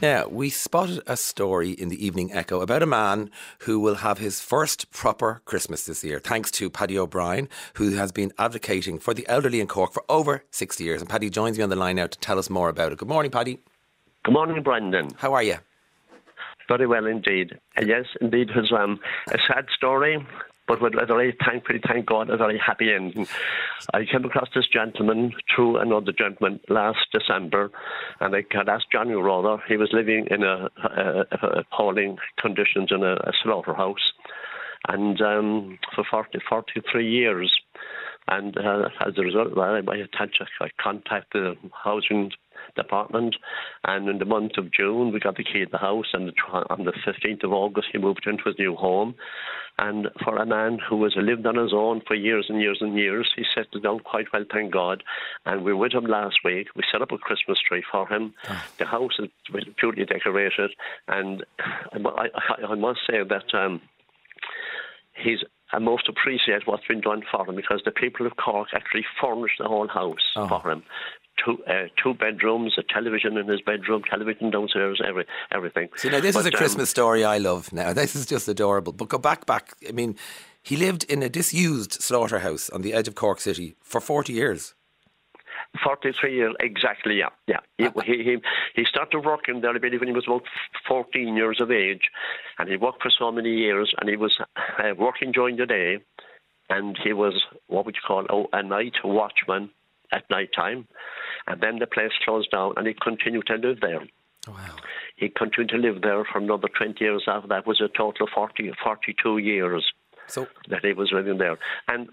Now, we spotted a story in the Evening Echo about a man who will have his first proper Christmas this year, thanks to Paddy O'Brien, who has been advocating for the elderly in Cork for over 60 years. And Paddy joins me on the line now to tell us more about it. Good morning, Paddy. Good morning, Brendan. How are you? Very well indeed. yes, indeed, it was um, a sad story, but a very thankfully, thank God, a very happy ending. I came across this gentleman through another gentleman last December, and I had asked Johnny Rother. He was living in a, a, a appalling conditions in a, a slaughterhouse, and um, for 40, 43 years. And uh, as a result that, I to I contact the housing department. And in the month of June, we got the key to the house, and on the 15th of August, he moved into his new home. And for a man who has lived on his own for years and years and years, he settled down quite well, thank God. And we were with him last week. We set up a Christmas tree for him. Oh. The house is beautifully decorated, and I, I, I must say that um, he's I most appreciate what's been done for him because the people of Cork actually furnished the whole house oh. for him two uh, two bedrooms, a television in his bedroom, television downstairs, every everything. See, now this but, is a um, Christmas story I love. Now this is just adorable. But go back, back. I mean, he lived in a disused slaughterhouse on the edge of Cork City for forty years. 43 years, exactly, yeah. yeah. He, uh, he, he, he started working there, I believe, when he was about 14 years of age. And he worked for so many years, and he was uh, working during the day. And he was, what would you call, oh, a night watchman at night time. And then the place closed down, and he continued to live there. Wow. He continued to live there for another 20 years after that. was a total of 40, 42 years so, that he was living there. And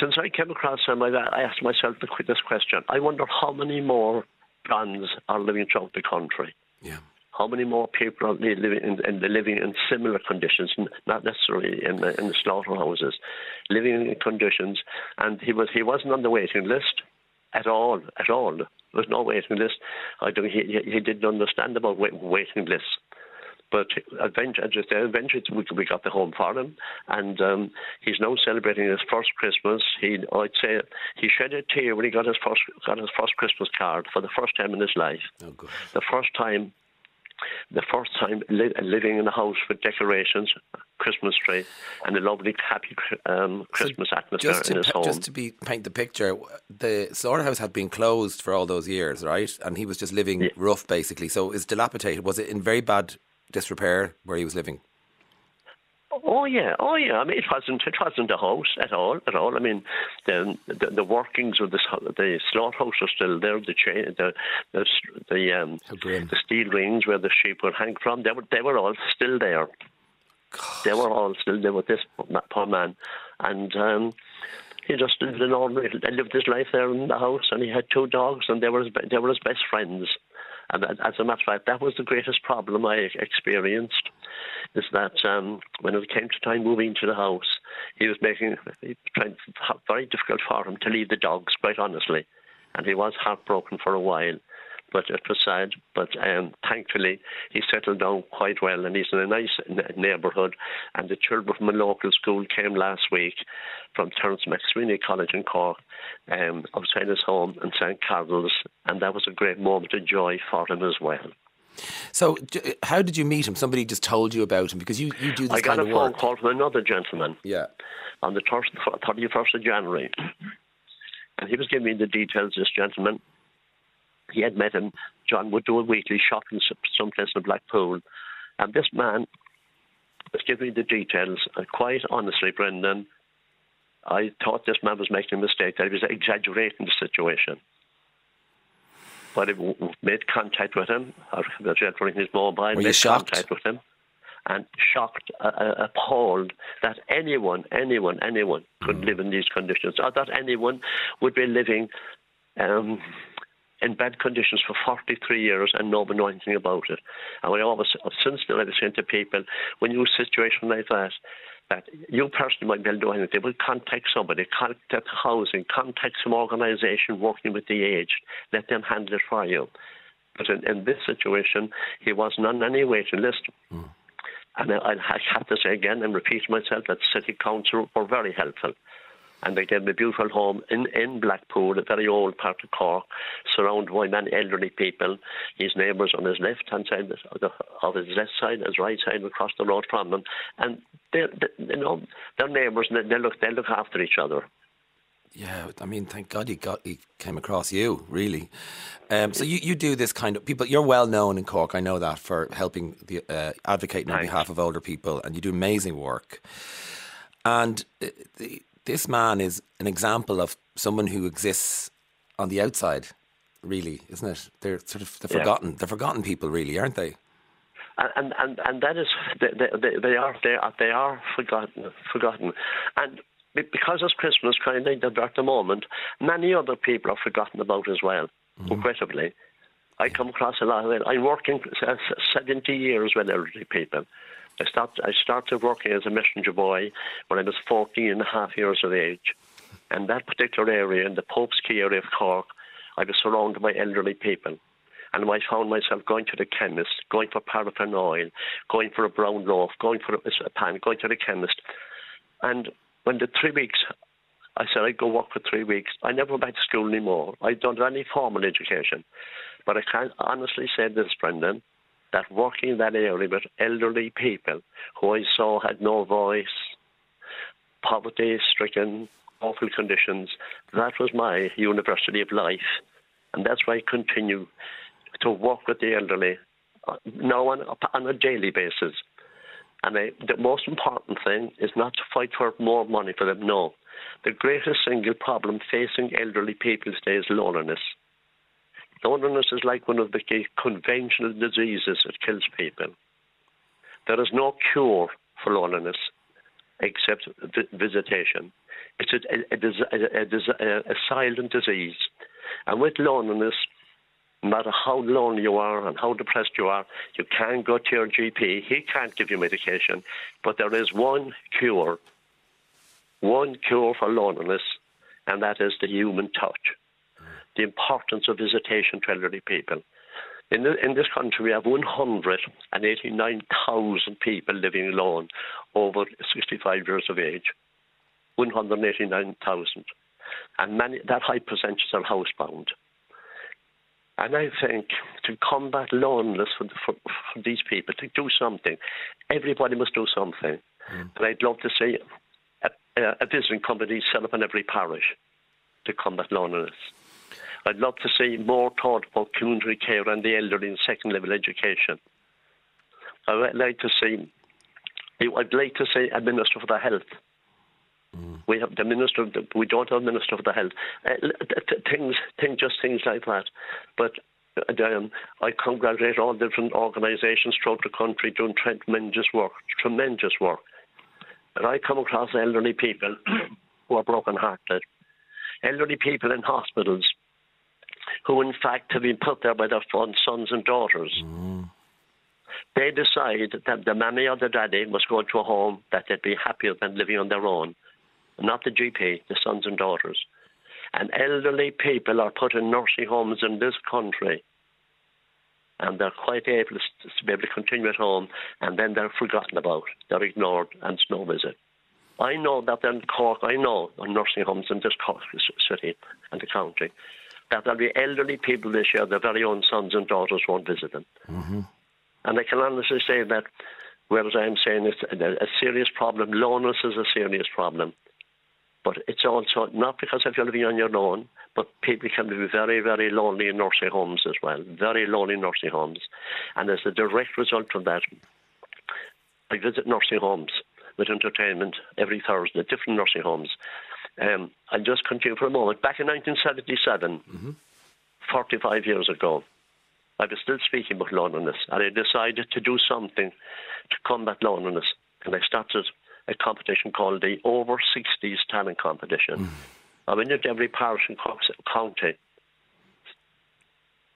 since I came across him, I, I asked myself the quickest question. I wonder how many more Johns are living throughout the country. Yeah. How many more people are living in, in living in similar conditions, not necessarily in the, in the slaughterhouses, living in conditions, and he was he wasn't on the waiting list at all, at all. There was no waiting list. I don't, he, he didn't understand about wait, waiting lists. But eventually, just eventually we got the home for him, and um, he's now celebrating his first Christmas. He, I'd say, he shed a tear when he got his first got his first Christmas card for the first time in his life. Oh, the first time the first time li- living in a house with decorations, Christmas tree, and a lovely, happy um, Christmas so atmosphere in his home. Just to be paint the picture, the slaughterhouse had been closed for all those years, right? And he was just living yeah. rough, basically. So it's dilapidated. Was it in very bad disrepair where he was living? Oh yeah, oh yeah. I mean, it wasn't it wasn't a house at all, at all. I mean, the the, the workings of the the slaughterhouse are still there. The chain, the the the, um, the steel rings where the sheep would hang from, they were they were all still there. God. They were all still there with this poor man, and um, he just lived an ordinary, lived his life there in the house, and he had two dogs, and they were his, they were his best friends. And as a matter of fact, that was the greatest problem I experienced. Is that um, when it came to time moving into the house, he was making it very difficult for him to leave the dogs, quite honestly, and he was heartbroken for a while but it was sad. But um, thankfully, he settled down quite well, and he's in a nice neighbourhood. And the children from a local school came last week from Terence MacSwiney College in Cork, um, outside his home in St Carol's, and that was a great moment of joy for him as well. So, how did you meet him? Somebody just told you about him because you, you do this kind of work. I got a phone call from another gentleman. Yeah. On the 31st of January. And he was giving me the details, this gentleman, he had met him. John would do a weekly shopping someplace in Blackpool. And this man was giving me the details. And quite honestly, Brendan, I thought this man was making a mistake, that he was exaggerating the situation. But I made contact with him, the gentleman in his mobile, Were made shocked? contact with him, and shocked, uh, uh, appalled that anyone, anyone, anyone could mm. live in these conditions, or that anyone would be living um, in bad conditions for 43 years and nobody knew anything about it. And we always, since then, I've saying to people, when a situation like that, that you personally might be able to do anything. They will contact somebody, contact housing, contact some organisation working with the aged, let them handle it for you. But in, in this situation, he wasn't on any waiting list. Mm. And I, I have to say again and repeat myself that City Council were very helpful and they gave me a beautiful home in, in Blackpool, a very old part of Cork, surrounded by many elderly people. His neighbours on his left hand side of, his left side, his right side, across the road from them, and they, they you know, they're neighbours, and they look they look after each other. Yeah, I mean, thank God he got he came across you, really. Um, so you, you do this kind of people. You're well known in Cork. I know that for helping the uh, advocating on behalf of older people, and you do amazing work. And uh, the, this man is an example of someone who exists on the outside, really, isn't it? They're sort of the forgotten. Yeah. They're forgotten people, really, aren't they? And and and that is they, they, they are they are they are forgotten forgotten, and because it's Christmas kind of at the moment, many other people are forgotten about as well, mm-hmm. regrettably. I come across a lot of it. I'm working 70 years with elderly people. I started, I started working as a messenger boy when I was 14 and a half years of age. And that particular area, in the Pope's Quay area of Cork, I was surrounded by elderly people. And I found myself going to the chemist, going for paraffin oil, going for a brown loaf, going for a pan, going to the chemist. And when the three weeks, I said I'd go work for three weeks. I never went back to school anymore. I don't have any formal education. But I can honestly say this, Brendan, that working in that area with elderly people who I saw had no voice, poverty stricken, awful conditions, that was my university of life. And that's why I continue to work with the elderly uh, now on, on a daily basis. And I, the most important thing is not to fight for more money for them. No. The greatest single problem facing elderly people today is loneliness. Loneliness is like one of the conventional diseases that kills people. There is no cure for loneliness except visitation. It's a, a, a, a silent disease. And with loneliness, no matter how lonely you are and how depressed you are, you can go to your GP. He can't give you medication, but there is one cure, one cure for loneliness, and that is the human touch. The importance of visitation to elderly people. In, the, in this country, we have 189,000 people living alone over 65 years of age. 189,000. And many, that high percentage are housebound. And I think to combat loneliness for, for, for these people, to do something, everybody must do something. Mm. And I'd love to see a, a visiting company set up in every parish to combat loneliness. I'd love to see more thought about community care and the elderly in second level education. I'd like to see, I'd like to see a minister for the health Mm. We have the minister. Of the, we don't have a minister of the health. Uh, things, things, just things like that. But um, I congratulate all different organisations throughout the country doing tremendous work, tremendous work. But I come across elderly people who are broken-hearted, elderly people in hospitals who, in fact, have been put there by their sons and daughters. Mm. They decide that the mammy or the daddy must go to a home that they'd be happier than living on their own not the GP, the sons and daughters. And elderly people are put in nursing homes in this country. And they're quite able to be able to continue at home, and then they're forgotten about. They're ignored, and it's no visit. I know that in Cork, I know on nursing homes in this Cork city and the county, that there'll be elderly people this year, their very own sons and daughters won't visit them. Mm-hmm. And I can honestly say that, whereas I'm saying it's a, a serious problem, loneliness is a serious problem. But it's also not because if you're living on your own, but people can be very, very lonely in nursing homes as well, very lonely nursing homes. And as a direct result of that, I visit nursing homes with entertainment every Thursday, different nursing homes. Um, I'll just continue for a moment. Back in 1977, mm-hmm. 45 years ago, I was still speaking about loneliness, and I decided to do something to combat loneliness. And I started a competition called the Over 60s Talent Competition. Mm. I went into every parish in Cork County.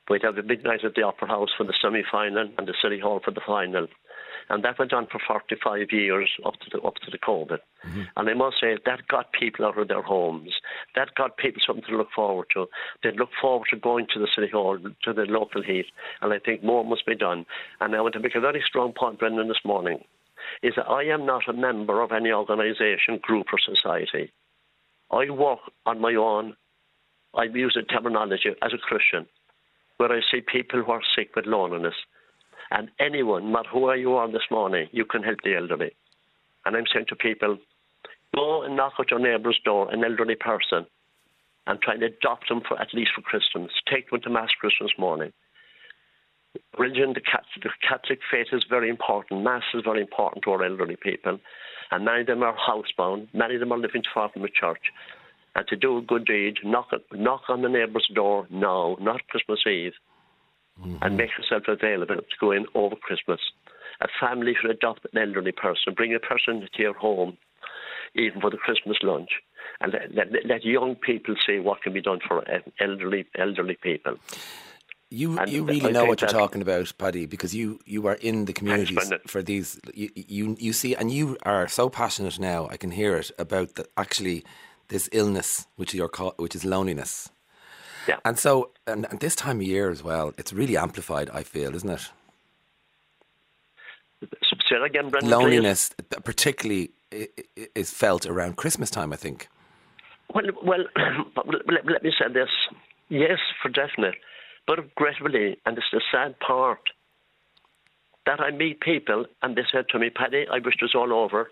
We'd have a big night at the Opera House for the semi final and the City Hall for the final. And that went on for 45 years up to the, up to the COVID. Mm-hmm. And I must say, that got people out of their homes. That got people something to look forward to. They'd look forward to going to the City Hall, to the local heat. And I think more must be done. And I want to make a very strong point, Brendan, this morning is that I am not a member of any organisation, group, or society. I work on my own. I use the terminology as a Christian, where I see people who are sick with loneliness. And anyone, no matter who you are this morning, you can help the elderly. And I'm saying to people, go and knock at your neighbour's door, an elderly person, and try and adopt them for at least for Christmas. Take them to Mass Christmas morning. Religion, the Catholic, the Catholic faith is very important. Mass is very important to our elderly people. And many of them are housebound. Many of them are living far from the church. And to do a good deed, knock, knock on the neighbour's door now, not Christmas Eve, mm-hmm. and make yourself available to go in over Christmas. A family should adopt an elderly person, bring a person to your home, even for the Christmas lunch, and let, let, let young people see what can be done for elderly elderly people. You and you really know what you're talking about, Paddy, because you, you are in the communities for these. You, you you see, and you are so passionate now. I can hear it about the, actually this illness, which your which is loneliness. Yeah. And so, and, and this time of year as well, it's really amplified. I feel, isn't it? Say again, Brendan. Loneliness, please. particularly, is felt around Christmas time. I think. Well, well, let, let me say this. Yes, for definite. But regretfully, and it's the sad part, that I meet people and they said to me, Paddy, I wish it was all over.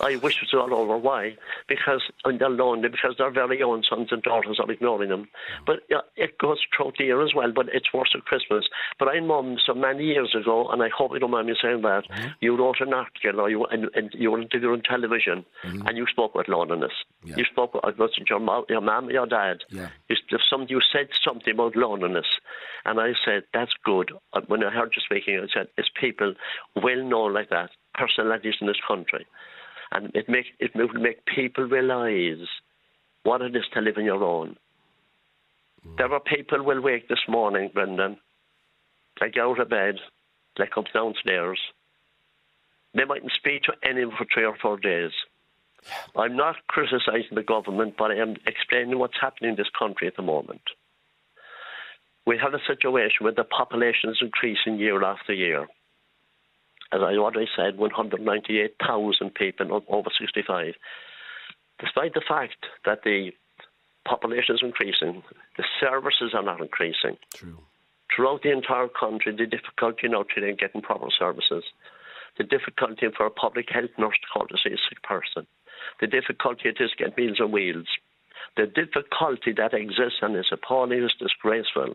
I wish it was all over. Why? Because they're lonely, because their very own sons and daughters are ignoring them. But it goes throughout the year as well, but it's worse at Christmas. But I mum so many years ago, and I hope you don't mind me saying that, mm-hmm. you wrote an article or you, and, and you were on television mm-hmm. and you spoke about loneliness. Yeah. You spoke about your mom, your mom, your dad. Yeah. You, some, you said something about loneliness. And I said, that's good. Uh, when I heard you speaking, I said, it's people well known like that, personalities in this country and it make it will make people realise what it is to live on your own. Mm. There are people will wake this morning, Brendan. They get out of bed, they come downstairs. They mightn't speak to anyone for three or four days. I'm not criticising the government, but I am explaining what's happening in this country at the moment. We have a situation where the population is increasing year after year as I already said, 198,000 people over 65. Despite the fact that the population is increasing, the services are not increasing. True. Throughout the entire country, the difficulty now today in getting proper services, the difficulty for a public health nurse to call to see a sick person, the difficulty it is to get meals on wheels, the difficulty that exists and is appalling is disgraceful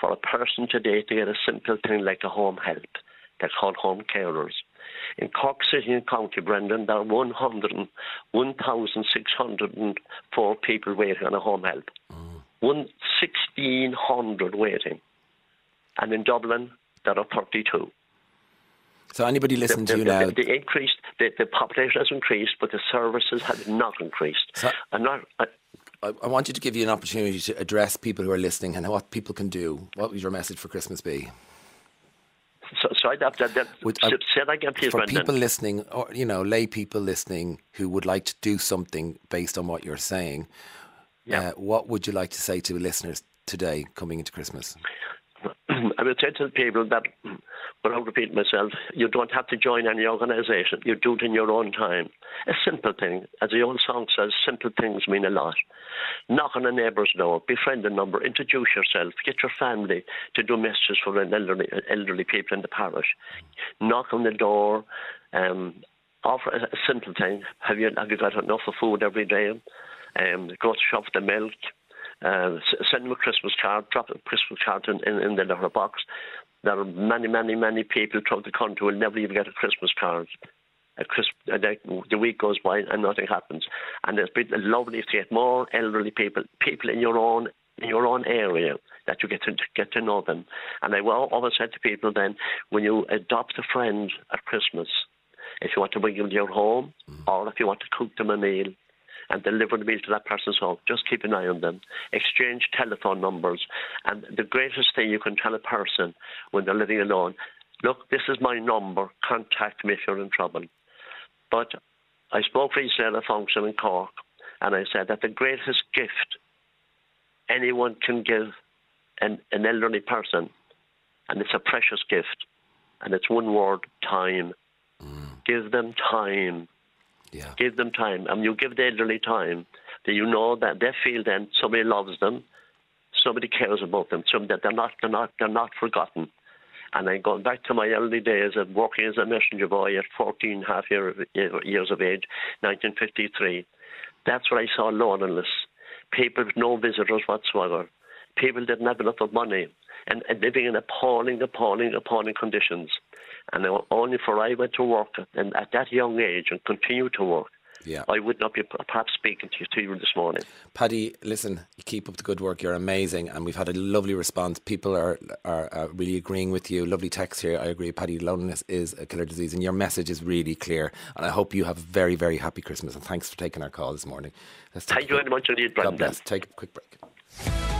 for a person today to get a simple thing like a home help they're called home carers. In Cork City and County, Brendan, there are 1,604 people waiting on a home help. Mm. 1,600 waiting. And in Dublin, there are 32. So anybody listening the, to you the, now, the, the increased, the, the population has increased, but the services have not increased. So, not, I, I want you to give you an opportunity to address people who are listening and what people can do. What would your message for Christmas be? That, that, that say that again, please, For Brendan. people listening, or you know, lay people listening who would like to do something based on what you're saying, yeah. Uh, what would you like to say to listeners today coming into Christmas? I would say to the people that, without repeat myself, you don't have to join any organisation. You do it in your own time. A simple thing, as the old song says, simple things mean a lot. Knock on a neighbour's door, befriend a number, introduce yourself, get your family to do messages for elderly, elderly people in the parish. Knock on the door, um, offer a, a simple thing. Have you have you got enough of food every day? Um, go to shop the milk uh, send them a Christmas card, drop a Christmas card in, in, in the box. There are many, many, many people throughout the country who will never even get a Christmas card. A Christmas, the week goes by and nothing happens. And it's been lovely to get more elderly people, people in your own in your own area that you get to get to know them. And I will always said to people then, when you adopt a friend at Christmas, if you want to bring them to your home, mm. or if you want to cook them a meal, and deliver the meal to that person's home. Just keep an eye on them. Exchange telephone numbers. And the greatest thing you can tell a person when they're living alone look, this is my number. Contact me if you're in trouble. But I spoke for at a function in Cork, and I said that the greatest gift anyone can give an, an elderly person, and it's a precious gift, and it's one word time. Mm. Give them time Yeah. Give them time. And you give the elderly time, that you know that they feel then somebody loves them, somebody cares about them, somebody that they're not, they're not, they're not forgotten. And I'm going back to my early days of working as a messenger boy at 14 half year, years of age, 1953. That's where I saw loneliness. People with no visitors whatsoever. People didn't have enough of money and, and living in appalling, appalling, appalling conditions. And only for I went to work and at that young age and continue to work. Yeah. I would not be perhaps speaking to you, to you this morning. Paddy, listen, keep up the good work. You're amazing, and we've had a lovely response. People are, are, are really agreeing with you. Lovely text here. I agree, Paddy. Loneliness is a killer disease, and your message is really clear. And I hope you have a very, very happy Christmas. And thanks for taking our call this morning. Let's Thank you very much indeed, Brendan. God bless. Take a quick break.